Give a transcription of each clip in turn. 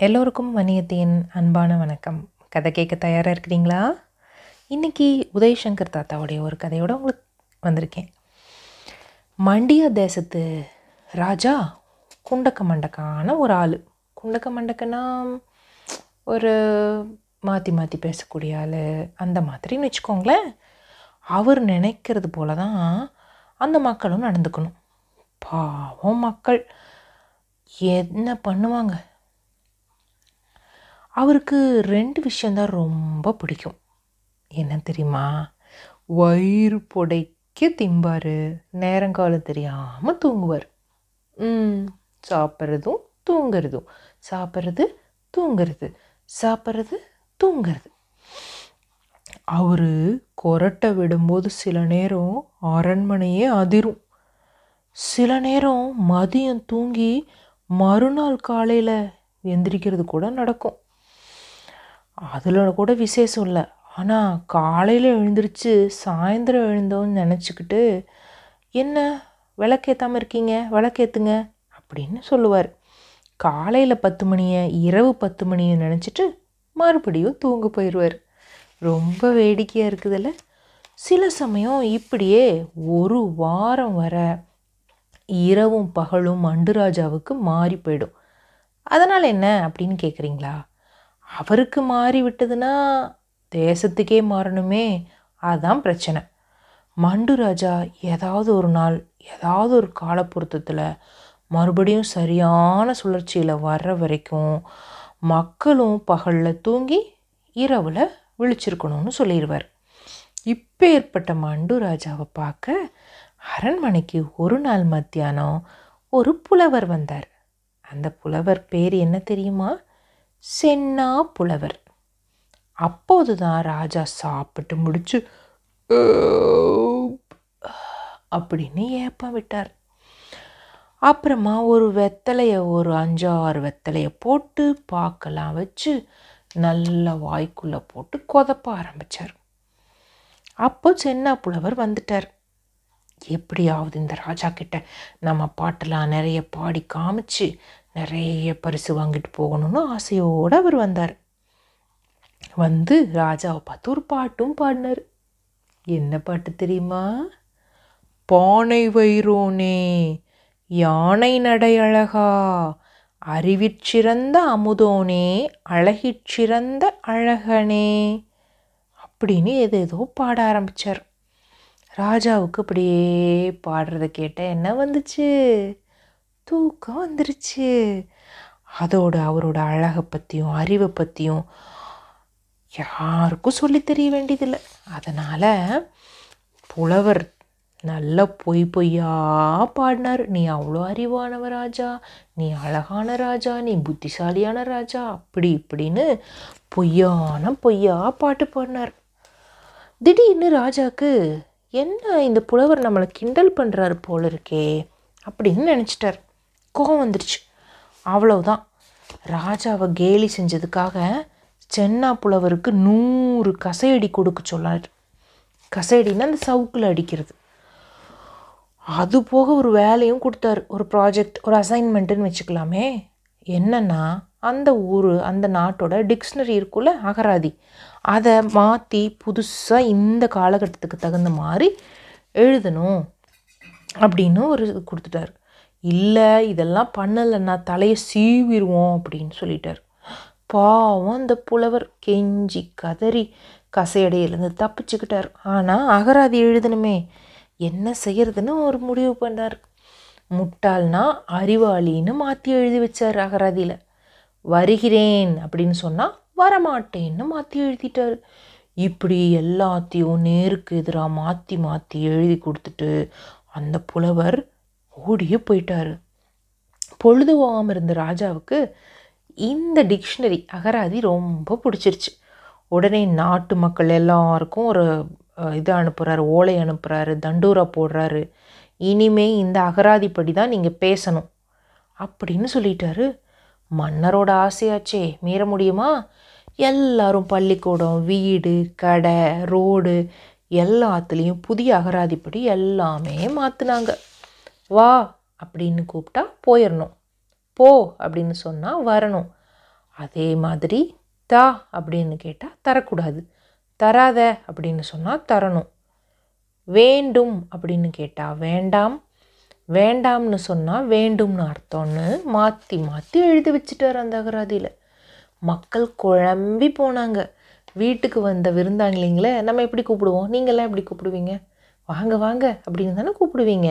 எல்லோருக்கும் வணியத்தின் அன்பான வணக்கம். கதை கேட்க தயாராக இருக்கிறீங்களா? இன்றைக்கி உதயசங்கர் தாத்தாவுடைய ஒரு கதையோடு உங்களுக்கு வந்திருக்கேன். மண்டியா தேசத்து ராஜா குண்டக்க மண்டக்கான ஒரு ஆள். குண்டக்க மண்டக்கனா ஒரு மாற்றி மாற்றி பேசக்கூடிய ஆள். அந்த மாதிரின்னு வச்சுக்கோங்களேன். அவர் நினைக்கிறது போல தான் அந்த மக்களும் நடந்துக்கணும். பாவம் மக்கள். என்ன பண்ணுவாங்க? அவருக்கு ரெண்டு விஷயந்தான் ரொம்ப பிடிக்கும். என்ன தெரியுமா? வயிறு புடைக்க திம்பார். நேரங்காலம் தெரியாமல் தூங்குவார். ம். சாப்பிட்றதும் தூங்குறதும். சாப்பிட்றது தூங்குறது. சாப்பிட்றது தூங்குறது. அவர் கொரட்டை விடும்போது சில நேரம் அரண்மனையே அதிரும். சில நேரம் மதியம் தூங்கி மறுநாள் காலையில் எந்திரிக்கிறது கூட நடக்கும். அதில் கூட விசேஷம் இல்லை. ஆனால் காலையில் எழுந்திரிச்சு சாயந்தரம் எழுந்தோன்னு நினச்சிக்கிட்டு என்ன? விளக்கேற்றாமல் இருக்கீங்க? விளக்கேற்றுங்க அப்படின்னு சொல்லுவார். காலையில் பத்து மணியை இரவு பத்து மணியை நினச்சிட்டு மறுபடியும் தூங்க போயிடுவார் ரொம்ப வேடிக்கையாக இருக்குதுல்ல? சில சமயம் இப்படியே ஒரு வாரம் வர இரவும் பகலும் அண்டுராஜாவுக்கு மாறி போயிடும். அதனால் என்ன அப்படின்னு கேட்குறீங்களா அவருக்கு மாறி விட்டதுன்னா தேசத்துக்கே மாறணுமே அதுதான் பிரச்சனை. மண்டு ராஜா ஏதாவது ஒரு நாள் ஏதாவது ஒரு காலப்பொருத்தத்தில் மறுபடியும் சரியான சுழற்சியில் வர்ற வரைக்கும் மக்களும் பகலில் தூங்கி இரவில் விழிச்சிருக்கணும்னு சொல்லிடுவார் இப்போ ஏற்பட்ட மண்டு ராஜாவை பார்க்க அரண்மனைக்கு ஒரு நாள் மத்தியானம் ஒரு புலவர் வந்தார். அந்த புலவர் பேர் என்ன தெரியுமா? சென்னா புலவர். அப்போதுதான் ராஜா சாப்பிட்டு முடிச்சு அப்படின்னு ஏப்பம் விட்டார். அப்புறமா ஒரு வெத்தலையை ஒரு அஞ்சாறு வெத்தலையை போட்டு பாக்கெல்லாம் வச்சு நல்ல வாய்க்குள்ளே போட்டு கொதப்ப ஆரம்பித்தார் அப்போ சென்னா புலவர் வந்துட்டார். எப்படியாவது இந்த ராஜா கிட்ட நம்ம பாட்டெல்லாம் நிறைய பாடி காமிச்சு நிறைய பரிசு வாங்கிட்டு போகணும்னு ஆசையோடு அவர் வந்தார். வந்து ராஜாவை பார்த்து ஒரு பாட்டும் பாடினார். என்ன பாட்டு தெரியுமா? பானை வைரோனே யானை நடை அழகா அறிவிற்சிறந்த அமுதோனே அழகிற்சிறந்த அழகனே அப்படின்னு ஏதேதோ பாட ஆரம்பித்தார் ராஜாவுக்கு அப்படியே பாடுறத கேட்ட என்ன வந்துச்சு? தூக்கம் வந்துருச்சு. அதோட அவரோட அழகை பற்றியும் அறிவை பற்றியும் யாருக்கும் சொல்லி தெரிய வேண்டியதில்லை. அதனால் புலவர் நல்ல பொய் பொய்யா பாடினார். நீ அவ்வளோ அறிவானவ ராஜா. நீ அழகான ராஜா. நீ புத்திசாலியான ராஜா. அப்படி இப்படின்னு பொய்யான பொய்யா பாட்டு பாடினார். திடீர்னு ராஜாவுக்கு என்ன இந்த புலவர் நம்மளை கிண்டல் பண்ணுறாரு போல இருக்கே அப்படின்னு நினச்சிட்டார். கோபம் வந்துடுச்சு அவ்வளவுதான். ராஜாவை கேலி செஞ்சதுக்காக சென்னா புலவருக்கு நூறு கசையடி கொடுக்க சொல்லாரு கசையடின்னா அந்த சவுக்கில் அடிக்கிறது. அது போக ஒரு வேலையும் கொடுத்தாரு. ஒரு ப்ராஜெக்ட் ஒரு அசைன்மெண்ட்டுன்னு வச்சுக்கலாமே. என்னென்னா அந்த ஊர் அந்த நாட்டோட டிக்ஷனரி இருக்குல்ல அகராதி. அதை மாற்றி புதுசாக இந்த காலகட்டத்துக்கு தகுந்த மாதிரி எழுதணும் அப்படின்னு ஒரு இது கொடுத்துட்டார். இல்லை இதெல்லாம் பண்ணலைன்னா தலையை சீவிடுவோம் அப்படின்னு சொல்லிட்டார். பாவம் அந்த புலவர். கெஞ்சி கதறி கசையடையிலேருந்து தப்பிச்சுக்கிட்டார். ஆனால் அகராதி எழுதணுமே. என்ன செய்யறதுன்னு ஒரு முடிவு பண்ணார். முட்டாள்னா அறிவாளின்னு மாற்றி எழுதி வச்சார் அகராதியில். வருகிறேன் அப்படின்னு சொன்னால் வரமாட்டேன்னு மாற்றி எழுதிட்டார். இப்படி எல்லாத்தையும் நேருக்கு எதிராக மாற்றி மாற்றி எழுதி கொடுத்துட்டு அந்த புலவர் ஓடியே போயிட்டார். பொழுது போகாமல் இருந்த ராஜாவுக்கு இந்த டிக்ஷனரி அகராதி ரொம்ப பிடிச்சிருச்சு. உடனே நாட்டு மக்கள் எல்லாருக்கும் ஒரு இது அனுப்புகிறாரு ஓலை அனுப்புகிறாரு தண்டூரா போடுறாரு. இனிமே இந்த அகராதிப்படி தான் நீங்கள் பேசணும். அப்படின்னு சொல்லிட்டாரு. மன்னரோட ஆசையாச்சே மீற முடியுமா? எல்லாரும் பள்ளிக்கூடம் வீடு கடை ரோடு எல்லாத்துலேயும் புதிய அகராதிப்படி எல்லாமே மாற்றினாங்க வா அப்படின்னு கூப்பிட்டா போயிடணும் போ அப்படின்னு சொன்னால் வரணும். அதே மாதிரி தா அப்படின்னு கேட்டால் தரக்கூடாது. தராத அப்படின்னு சொன்னால் தரணும். வேண்டும் அப்படின்னு கேட்டால் வேண்டாம். வேண்டாம்னு சொன்னால் வேண்டும்னு அர்த்தம்னு மாற்றி மாற்றி எழுதி வச்சுட்டார் அந்த அகராதியில். மக்கள் குழம்பி போனாங்க. வீட்டுக்கு வந்த விருந்தாளிங்களே நம்ம எப்படி கூப்பிடுவோம்? நீங்களாம் எப்படி கூப்பிடுவீங்க? வாங்க வாங்க அப்படின்னு தானே கூப்பிடுவீங்க.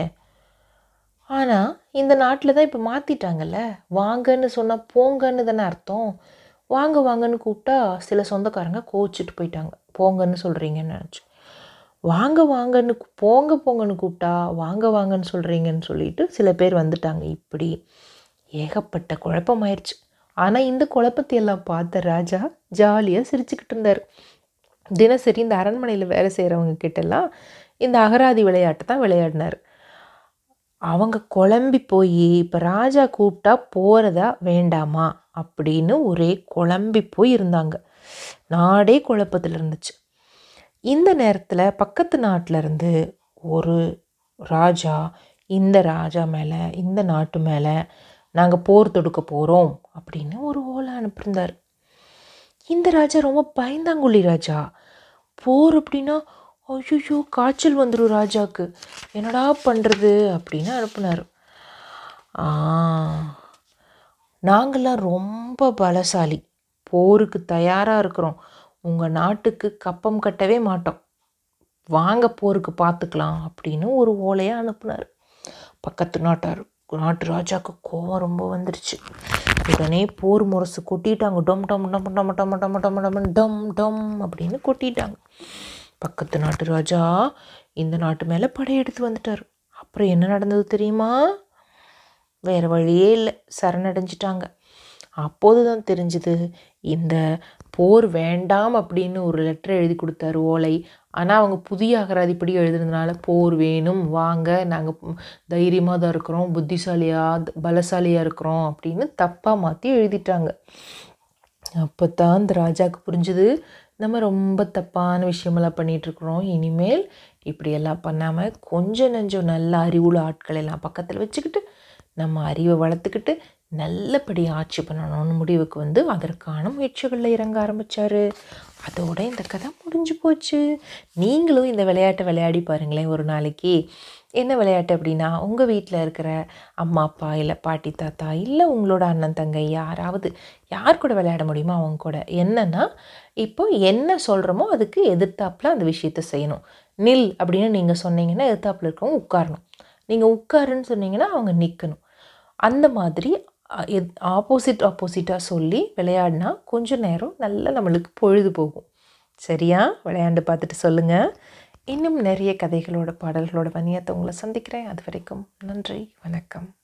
ஆனால் இந்த நாட்டில் தான் இப்போ மாற்றிட்டாங்கல்ல வாங்கன்னு சொன்னால் போங்கன்னு தானே அர்த்தம். வாங்க வாங்கன்னு கூப்பிட்டா சில சொந்தக்காரங்க கோச்சிட்டு போயிட்டாங்க. போங்கன்னு சொல்கிறீங்கன்னு நினச்சி. வாங்க வாங்கன்னு போங்க போங்கன்னு கூப்பிட்டா வாங்க வாங்கன்னு சொல்கிறீங்கன்னு சொல்லிட்டு சில பேர் வந்துட்டாங்க இப்படி. ஏகப்பட்ட குழப்பமாயிருச்சு. ஆனால் இந்த குழப்பத்தை எல்லாம் பார்த்த ராஜா ஜாலியாக சிரிச்சுக்கிட்டு இருந்தார். தினசரி இந்த அரண்மனையில் வேலை செய்கிறவங்க கிட்டெல்லாம் இந்த அகராதி விளையாட்டை தான் விளையாடினார். அவங்க குழம்பி போய் இப்போ ராஜா கூப்பிட்டா போகிறதா வேண்டாமா? அப்படின்னு ஒரே குழம்பி போய் இருந்தாங்க. நாடே குழப்பத்தில் இருந்துச்சு. இந்த நேரத்தில் பக்கத்து நாட்டிலருந்து ஒரு ராஜா இந்த ராஜா மேலே இந்த நாட்டு மேலே நாங்கள் போர் தொடுக்க போகிறோம் அப்படின்னு ஒரு ஓலை அனுப்பியிருந்தார். இந்த ராஜா ரொம்ப பயந்தாங்குழி ராஜா. போர் அப்படின்னா ஐயோ காய்ச்சல் வந்துடும் ராஜாவுக்கு என்னடா பண்ணுறது அப்படின்னு அனுப்புனார் ஆ, நாங்கள்லாம் ரொம்ப பலசாலி போருக்கு தயாராக இருக்கிறோம் உங்கள் நாட்டுக்கு கப்பம் கட்டவே மாட்டோம் வாங்க போருக்கு பார்த்துக்கலாம் அப்படின்னு ஒரு ஓலையை அனுப்புனார் பக்கத்து நாட்டார் நாட்டு ராஜாவுக்கு கோவம் ரொம்ப வந்துருச்சு உடனே போர் முரசு கொட்டிட்டாங்க டம் டம் டம் டம் டம் டம் டம் டம் டம் டம் அப்படின்னு கொட்டிட்டாங்க பக்கத்து நாட்டு ராஜா இந்த நாட்டு மேலே படையெடுத்து வந்துட்டார். அப்புறம் என்ன நடந்தது தெரியுமா? வேறு வழியே இல்லை. சரணடைஞ்சிட்டாங்க. அப்போது தான் தெரிஞ்சுது இந்த போர் வேண்டாம் அப்படின்னு ஒரு லெட்டர் எழுதி கொடுத்தாரு ஓலை. ஆனால் அவங்க புதிய அகராதிப்படி எழுதுனதுனால போர் வேணும் வாங்க நாங்கள் தைரியமாக தான் இருக்கிறோம் புத்திசாலியாக பலசாலியாக இருக்கிறோம் அப்படின்னு தப்பாக மாற்றி எழுதிட்டாங்க. அப்போ தான் அந்த ராஜாவுக்கு புரிஞ்சுது நம்ம ரொம்ப தப்பான விஷயமெல்லாம் பண்ணிகிட்ருக்குறோம் இனிமேல் இப்படியெல்லாம் பண்ணாமல் கொஞ்சம் நஞ்சம் நல்ல அறிவுள்ள ஆட்கள் எல்லாம் பக்கத்தில் வச்சுக்கிட்டு நம்ம அறிவை வளர்த்துக்கிட்டு நல்லபடி ஆட்சி பண்ணணும்னு முடிவுக்கு வந்து அதற்கான முயற்சிகளில் இறங்க ஆரம்பித்தார் அதோட இந்த கதை முடிஞ்சு போச்சு. நீங்களும் இந்த விளையாட்டை விளையாடி பாருங்களேன் ஒரு நாளைக்கு. என்ன விளையாட்டு அப்படின்னா உங்கள் வீட்டில் இருக்கிற அம்மா அப்பா இல்லை பாட்டி தாத்தா இல்லை உங்களோட அண்ணன் தங்கை யாராவது யார் கூட விளையாட முடியுமோ அவங்க கூட என்னன்னா இப்போ என்ன சொல்கிறோமோ அதுக்கு எதிர்த்தாப்பில் அந்த விஷயத்த செய்யணும். நில் அப்படின்னு நீங்கள் சொன்னீங்கன்னா எதிர்த்தாப்பில் இருக்கவங்க உட்காரணும். நீங்கள் உட்காருன்னு சொன்னீங்கன்னா அவங்க நிற்கணும் அந்த மாதிரி ஆப்போசிட் ஆப்போசிட்டாக சொல்லி விளையாடினா கொஞ்சம் நேரம் நல்லா நம்மளுக்கு பொழுது போகும். சரியா? விளையாண்டு பார்த்துட்டு சொல்லுங்கள் இன்னும் நிறைய கதைகளோட பாடல்களோட வணியத்தை உங்களை சந்திக்கிறேன். அது வரைக்கும் நன்றி வணக்கம்.